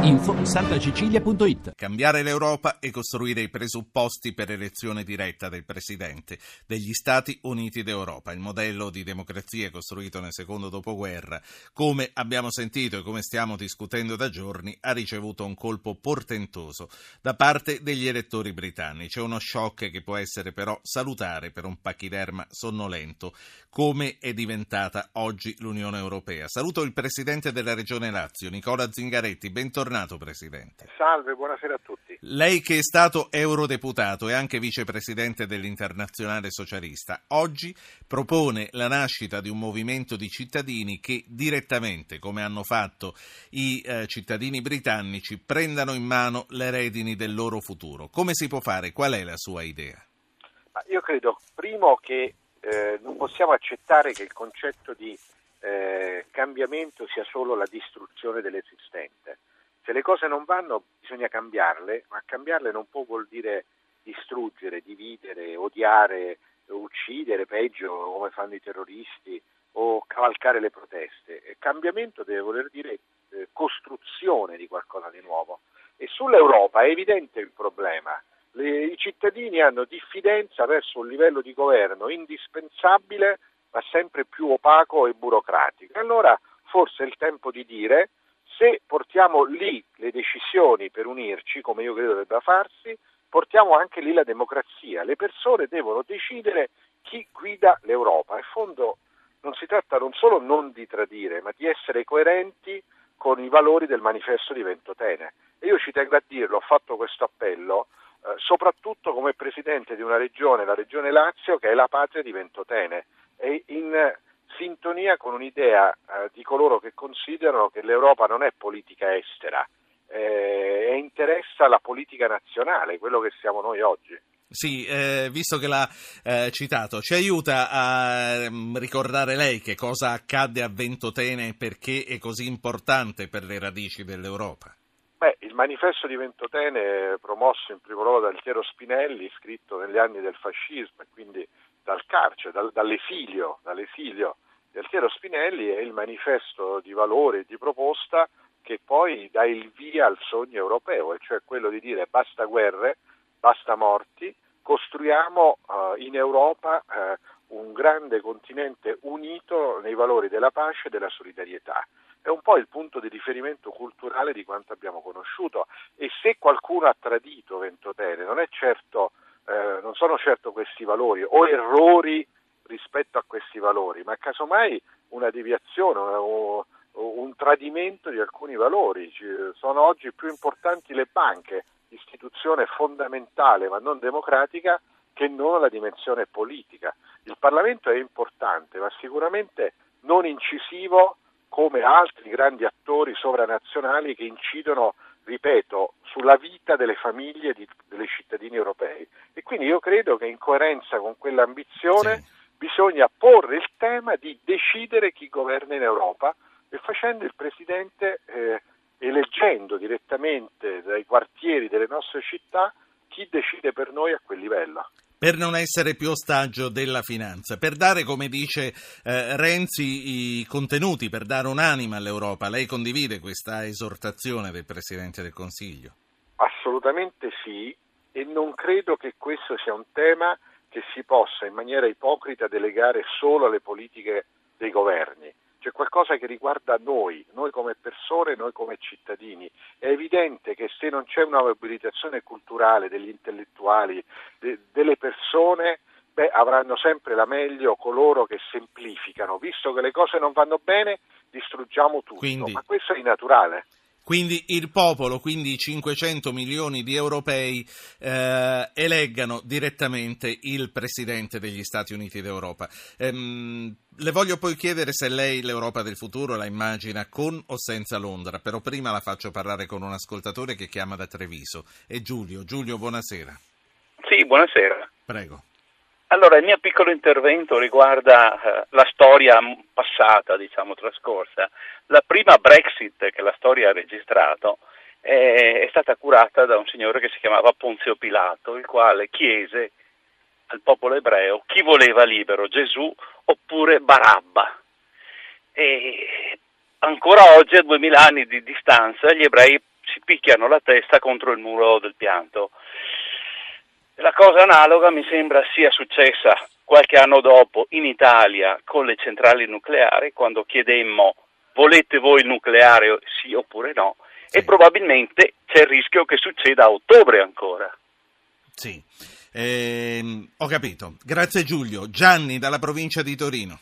Info santacecilia.it Cambiare l'Europa e costruire i presupposti per elezione diretta del Presidente degli Stati Uniti d'Europa, il modello di democrazia costruito nel secondo dopoguerra, come abbiamo sentito e come stiamo discutendo da giorni, ha ricevuto un colpo portentoso da parte degli elettori britannici. È uno shock che può essere però salutare per un pachiderma sonnolento come è diventata oggi l'Unione Europea. Saluto il Presidente della Regione Lazio, Nicola Zingaretti. Bentornato Bentornato Presidente. Salve, buonasera a tutti. Lei che è stato eurodeputato e anche vicepresidente dell'Internazionale Socialista, oggi propone la nascita di un movimento di cittadini che direttamente, come hanno fatto i eh, cittadini britannici, prendano in mano le redini del loro futuro. Come si può fare? Qual è la sua idea? io credo, primo, che eh, non possiamo accettare che il concetto di eh, cambiamento sia solo la distruzione dell'esistente. Se le cose non vanno bisogna cambiarle, ma cambiarle non può vuol dire distruggere, dividere, odiare, uccidere, peggio come fanno i terroristi o cavalcare le proteste. E cambiamento deve voler dire eh, costruzione di qualcosa di nuovo. E sull'Europa è evidente il problema. Le, I cittadini hanno diffidenza verso un livello di governo indispensabile ma sempre più opaco e burocratico. Allora forse è il tempo di dire se portiamo lì le decisioni per unirci, come io credo debba farsi, portiamo anche lì la democrazia. Le persone devono decidere chi guida l'Europa. In fondo non si tratta non solo non di tradire, ma di essere coerenti con i valori del manifesto di Ventotene. E io ci tengo a dirlo, ho fatto questo appello eh, soprattutto come presidente di una regione, la regione Lazio, che è la patria di Ventotene. E in sintonia con un'idea eh, di coloro che considerano che l'Europa non è politica estera eh, e interessa la politica nazionale, quello che siamo noi oggi. Sì, eh, visto che l'ha eh, citato, ci aiuta a um, ricordare lei che cosa accadde a Ventotene e perché è così importante per le radici dell'Europa? Beh, il manifesto di Ventotene, promosso in primo luogo dal Altiero Spinelli, scritto negli anni del fascismo e quindi dal carcere, dal, dall'esilio, dall'esilio di Altiero Spinelli è il manifesto di valore e di proposta che poi dà il via al sogno europeo, e cioè quello di dire basta guerre, basta morti, costruiamo uh, in Europa uh, un grande continente unito nei valori della pace e della solidarietà. È un po' il punto di riferimento culturale di quanto abbiamo conosciuto e se qualcuno ha tradito Ventotene non, certo, eh, non sono certo questi valori o errori rispetto a questi valori, ma casomai una deviazione o un tradimento di alcuni valori. Sono oggi più importanti le banche, istituzione fondamentale ma non democratica, che non la dimensione politica. Il Parlamento è importante, ma sicuramente non incisivo come altri grandi attori sovranazionali che incidono, ripeto, sulla vita delle famiglie di, dei cittadini europei. E quindi io credo che in coerenza con quell'ambizione sì bisogna porre il tema di decidere chi governa in Europa e facendo il Presidente eh, eleggendo direttamente dai quartieri delle nostre città chi decide per noi a quel livello per non essere più ostaggio della finanza, per dare, come dice eh, Renzi, i contenuti, per dare un'anima all'Europa. Lei condivide questa esortazione del Presidente del Consiglio? Assolutamente sì, e non credo che questo sia un tema che si possa in maniera ipocrita delegare solo alle politiche dei governi. Qualcosa che riguarda noi, noi come persone, noi come cittadini. È evidente che se non c'è una mobilitazione culturale degli intellettuali, de, delle persone, beh, avranno sempre la meglio coloro che semplificano. Visto che le cose non vanno bene, distruggiamo tutto. Quindi... Ma questo è naturale. Quindi il popolo, quindi i 500 milioni di europei, eh, eleggano direttamente il Presidente degli Stati Uniti d'Europa. Ehm, le voglio poi chiedere se lei l'Europa del futuro la immagina con o senza Londra, però prima la faccio parlare con un ascoltatore che chiama da Treviso. È Giulio. Giulio, buonasera. Sì, buonasera. Prego. Allora, il mio piccolo intervento riguarda eh, la storia passata, diciamo, trascorsa. La prima Brexit che la storia ha registrato è, è stata curata da un signore che si chiamava Ponzio Pilato, il quale chiese al popolo ebreo chi voleva libero, Gesù oppure Barabba. E ancora oggi, a duemila anni di distanza, gli ebrei si picchiano la testa contro il muro del pianto. La cosa analoga mi sembra sia successa qualche anno dopo in Italia con le centrali nucleari, quando chiedemmo volete voi il nucleare sì oppure no, sì. e probabilmente c'è il rischio che succeda a ottobre ancora. Sì, eh, ho capito. Grazie Giulio. Gianni dalla provincia di Torino.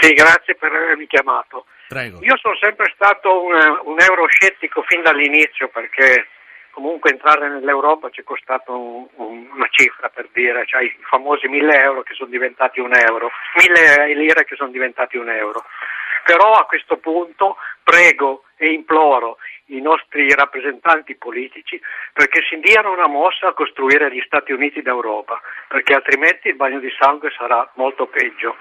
Sì, grazie per avermi chiamato. Prego. Io sono sempre stato un, un euroscettico fin dall'inizio perché comunque entrare nell'Europa ci è costato un, un, una cifra per dire, cioè i famosi 1000 euro che sono diventati un euro, 1000 lire che sono diventati un euro. Però a questo punto prego e imploro i nostri rappresentanti politici perché si diano una mossa a costruire gli Stati Uniti d'Europa, perché altrimenti il bagno di sangue sarà molto peggio.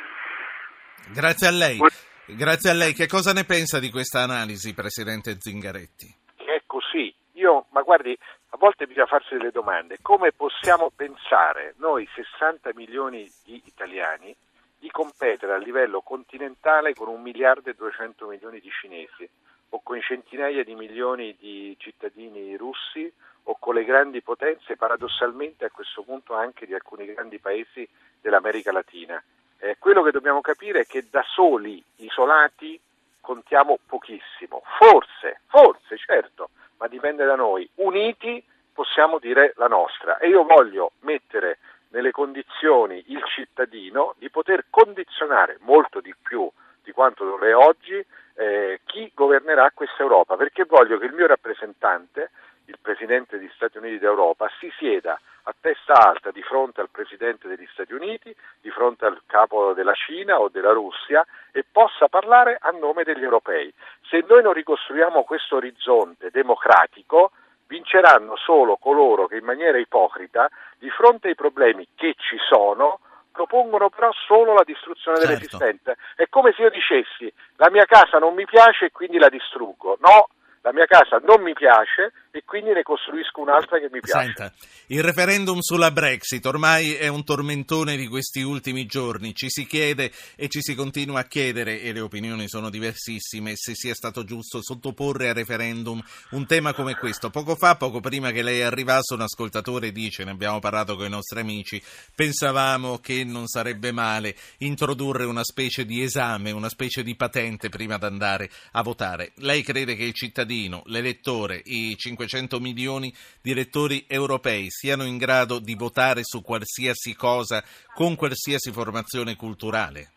Grazie a lei. Grazie a lei. Che cosa ne pensa di questa analisi, Presidente Zingaretti? Io, ma guardi, a volte bisogna farsi delle domande. Come possiamo pensare, noi 60 milioni di italiani, di competere a livello continentale con un miliardo e 200 milioni di cinesi o con centinaia di milioni di cittadini russi o con le grandi potenze, paradossalmente a questo punto anche di alcuni grandi paesi dell'America Latina. Eh, quello che dobbiamo capire è che da soli, isolati, contiamo pochissimo. Forse, forse, certo, ma dipende da noi. Uniti possiamo dire la nostra e io voglio mettere nelle condizioni il cittadino di poter condizionare molto di più di quanto lo è oggi eh, chi governerà questa Europa, perché voglio che il mio rappresentante, il Presidente degli Stati Uniti d'Europa, si sieda testa alta di fronte al Presidente degli Stati Uniti, di fronte al capo della Cina o della Russia e possa parlare a nome degli europei. Se noi non ricostruiamo questo orizzonte democratico, vinceranno solo coloro che in maniera ipocrita, di fronte ai problemi che ci sono, propongono però solo la distruzione certo. dell'esistente. È come se io dicessi la mia casa non mi piace e quindi la distruggo. No, la mia casa non mi piace e quindi ne costruisco un'altra che mi piace. Senta, il referendum sulla Brexit ormai è un tormentone di questi ultimi giorni. Ci si chiede e ci si continua a chiedere, e le opinioni sono diversissime, se sia stato giusto sottoporre a referendum un tema come questo. Poco fa, poco prima che lei arrivasse, un ascoltatore dice, ne abbiamo parlato con i nostri amici, pensavamo che non sarebbe male introdurre una specie di esame, una specie di patente prima di andare a votare. Lei crede che il cittadino, l'elettore, i 500 500 milioni di elettori europei siano in grado di votare su qualsiasi cosa con qualsiasi formazione culturale?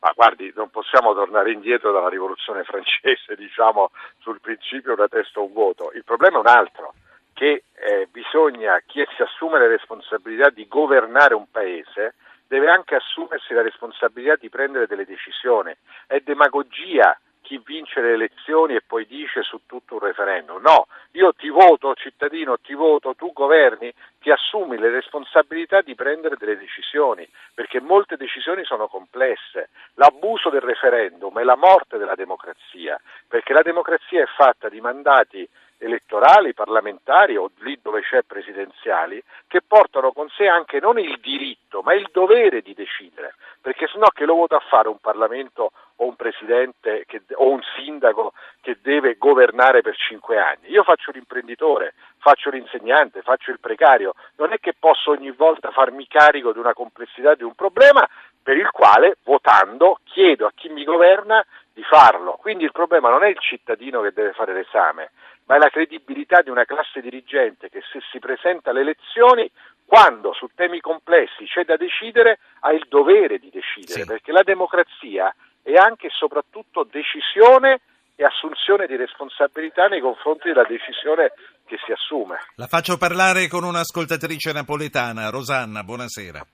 Ma guardi, non possiamo tornare indietro dalla rivoluzione francese, diciamo, sul principio da testa un voto. Il problema è un altro, che eh, bisogna, chi si assume le responsabilità di governare un paese, deve anche assumersi la responsabilità di prendere delle decisioni. È demagogia chi vince le elezioni e poi dice su tutto un referendum. No, io ti voto cittadino, ti voto, tu governi, ti assumi le responsabilità di prendere delle decisioni, perché molte decisioni sono complesse. L'abuso del referendum è la morte della democrazia, perché la democrazia è fatta di mandati elettorali, parlamentari o lì dove c'è presidenziali, che portano con sé anche non il diritto, ma il dovere di decidere, perché sennò che lo vota a fare un Parlamento o un presidente che, o un sindaco che deve governare per cinque anni. Io faccio l'imprenditore, faccio l'insegnante, faccio il precario, non è che posso ogni volta farmi carico di una complessità di un problema per il quale votando chiedo a chi mi governa di farlo. Quindi il problema non è il cittadino che deve fare l'esame, ma è la credibilità di una classe dirigente che se si presenta alle elezioni, quando su temi complessi c'è da decidere, ha il dovere di decidere, sì. perché la democrazia è anche e soprattutto decisione e assunzione di responsabilità nei confronti della decisione che si assume. La faccio parlare con un'ascoltatrice napoletana, Rosanna, buonasera.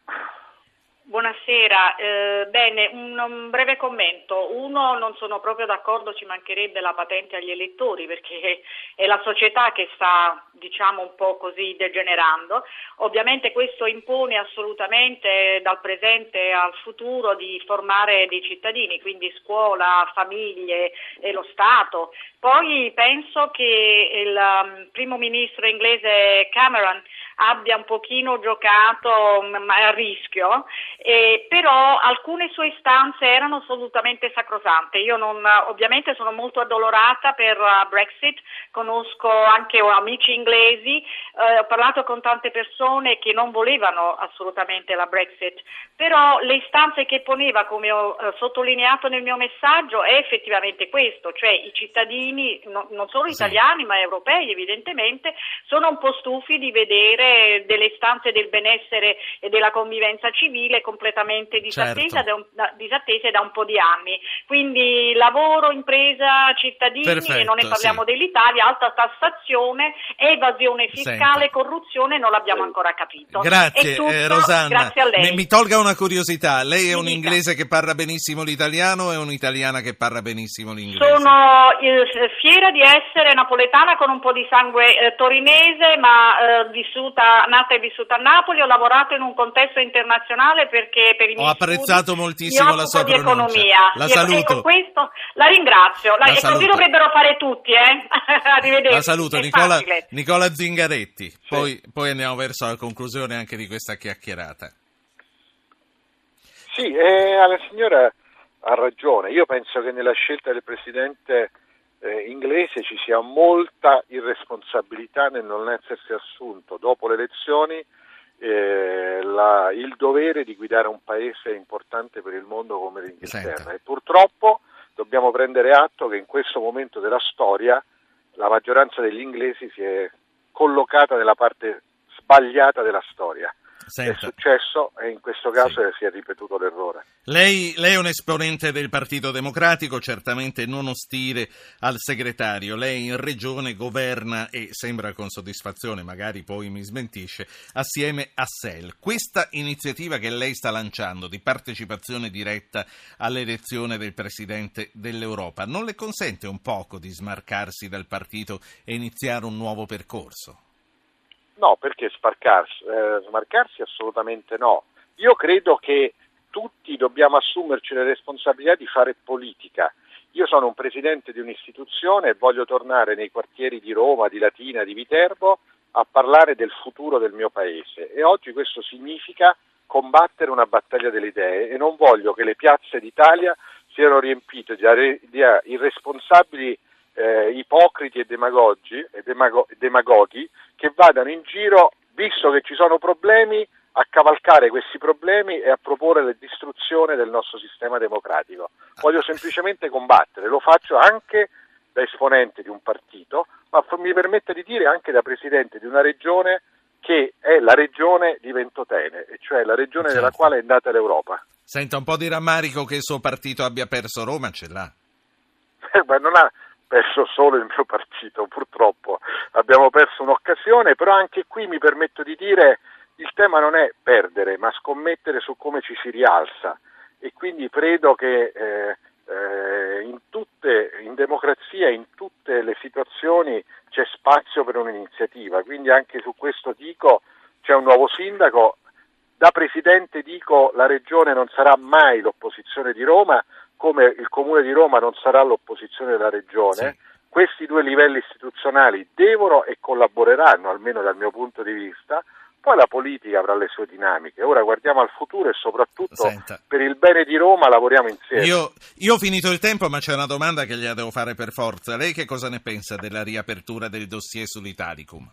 Buonasera, eh, bene, un, un, breve commento. Uno, non sono proprio d'accordo, ci mancherebbe la patente agli elettori perché è la società che sta, diciamo, un po' così degenerando. Ovviamente questo impone assolutamente dal presente al futuro di formare dei cittadini, quindi scuola, famiglie e lo Stato. Poi penso che il um, primo ministro inglese Cameron abbia un pochino giocato mm, a rischio, eh, però alcune sue istanze erano assolutamente sacrosante. Io non, ovviamente sono molto addolorata per uh, Brexit, conosco anche amici inglesi, eh, ho parlato con tante persone che non volevano assolutamente la Brexit, però le istanze che poneva, come ho eh, sottolineato nel mio messaggio, è effettivamente questo, cioè i cittadini, no, non solo italiani sì. ma europei evidentemente, sono un po' stufi di vedere delle istanze del benessere e della convivenza civile completamente disattese, certo. da, un, da, disattese da un po' di anni. Quindi lavoro, impresa, cittadini, Perfetto, e non ne parliamo sì. dell'Italia, alta tassazione, evasione fiscale, Senta. corruzione, non l'abbiamo ancora capito. Grazie tutto, eh, Rosanna. Grazie a lei. Mi, tolga una curiosità, lei è un inglese che parla benissimo l'italiano o è un'italiana che parla benissimo l'inglese? Sono eh, fiera di essere napoletana con un po' di sangue eh, torinese, ma eh, vissuta, nata e vissuta a Napoli, ho lavorato in un contesto internazionale perché per i miei Ho apprezzato studi, moltissimo la sua pronuncia. Economia. La saluto. E, questo la ringrazio. La, la e così dovrebbero fare tutti, eh? Arrivederci. La saluto, Nicola, Nicola, Zingaretti. Sì. Poi, poi andiamo verso la conclusione anche di questa chiacchierata. Sì, eh, la signora ha ragione. Io penso che nella scelta del Presidente eh, inglese ci sia molta irresponsabilità nel non essersi assunto dopo le elezioni eh, la, il dovere di guidare un paese importante per il mondo come l'Inghilterra Senta. e purtroppo dobbiamo prendere atto che in questo momento della storia la maggioranza degli inglesi si è collocata nella parte sbagliata della storia. Senta. È successo e in questo caso sì. si è ripetuto l'errore. Lei, lei, è un esponente del Partito Democratico, certamente non ostile al segretario. Lei in regione governa e sembra con soddisfazione, magari poi mi smentisce, assieme a SEL. Questa iniziativa che lei sta lanciando di partecipazione diretta all'elezione del Presidente dell'Europa non le consente un poco di smarcarsi dal partito e iniziare un nuovo percorso? No, perché smarcarsi? Eh, smarcarsi assolutamente no. Io credo che tutti dobbiamo assumerci le responsabilità di fare politica. Io sono un presidente di un'istituzione e voglio tornare nei quartieri di Roma, di Latina, di Viterbo a parlare del futuro del mio paese e oggi questo significa combattere una battaglia delle idee e non voglio che le piazze d'Italia siano riempite di, irresponsabili eh, ipocriti e demagogi, e demago- demagoghi che vadano in giro, visto che ci sono problemi, a cavalcare questi problemi e a proporre la distruzione del nostro sistema democratico. Voglio semplicemente combattere, lo faccio anche da esponente di un partito, ma mi permette di dire anche da presidente di una regione che è la regione di Ventotene, e cioè la regione certo. della quale è nata l'Europa. Senta un po' di rammarico che il suo partito abbia perso Roma, ce l'ha. Eh, ma non ha, perso solo il mio partito, purtroppo. Abbiamo perso un'occasione, però anche qui mi permetto di dire il tema non è perdere, ma scommettere su come ci si rialza. E quindi credo che eh, eh, in, tutte, in democrazia, in tutte le situazioni c'è spazio per un'iniziativa, quindi anche su questo dico c'è un nuovo sindaco, da Presidente dico la Regione non sarà mai l'opposizione di Roma, come il Comune di Roma non sarà l'opposizione della Regione, sì. questi due livelli istituzionali devono e collaboreranno, almeno dal mio punto di vista, poi la politica avrà le sue dinamiche. Ora guardiamo al futuro e soprattutto Senta. per il bene di Roma lavoriamo insieme. Io, io, ho finito il tempo, ma c'è una domanda che gliela devo fare per forza. Lei che cosa ne pensa della riapertura del dossier sull'Italicum?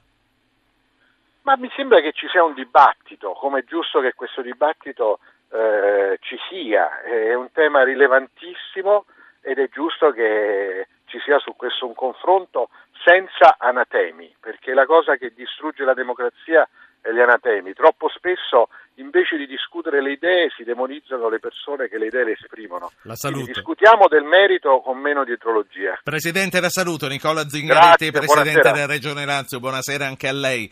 Ma mi sembra che ci sia un dibattito, come è giusto che questo dibattito eh, ci sia, è un tema rilevantissimo ed è giusto che ci sia su questo un confronto senza anatemi, perché la cosa che distrugge la democrazia è gli anatemi. Troppo spesso invece di discutere le idee si demonizzano le persone che le idee le esprimono. La saluto. discutiamo del merito con meno dietrologia. Presidente, la saluto. Nicola Zingaretti, Presidente buonasera. della Regione Lazio, buonasera anche a lei.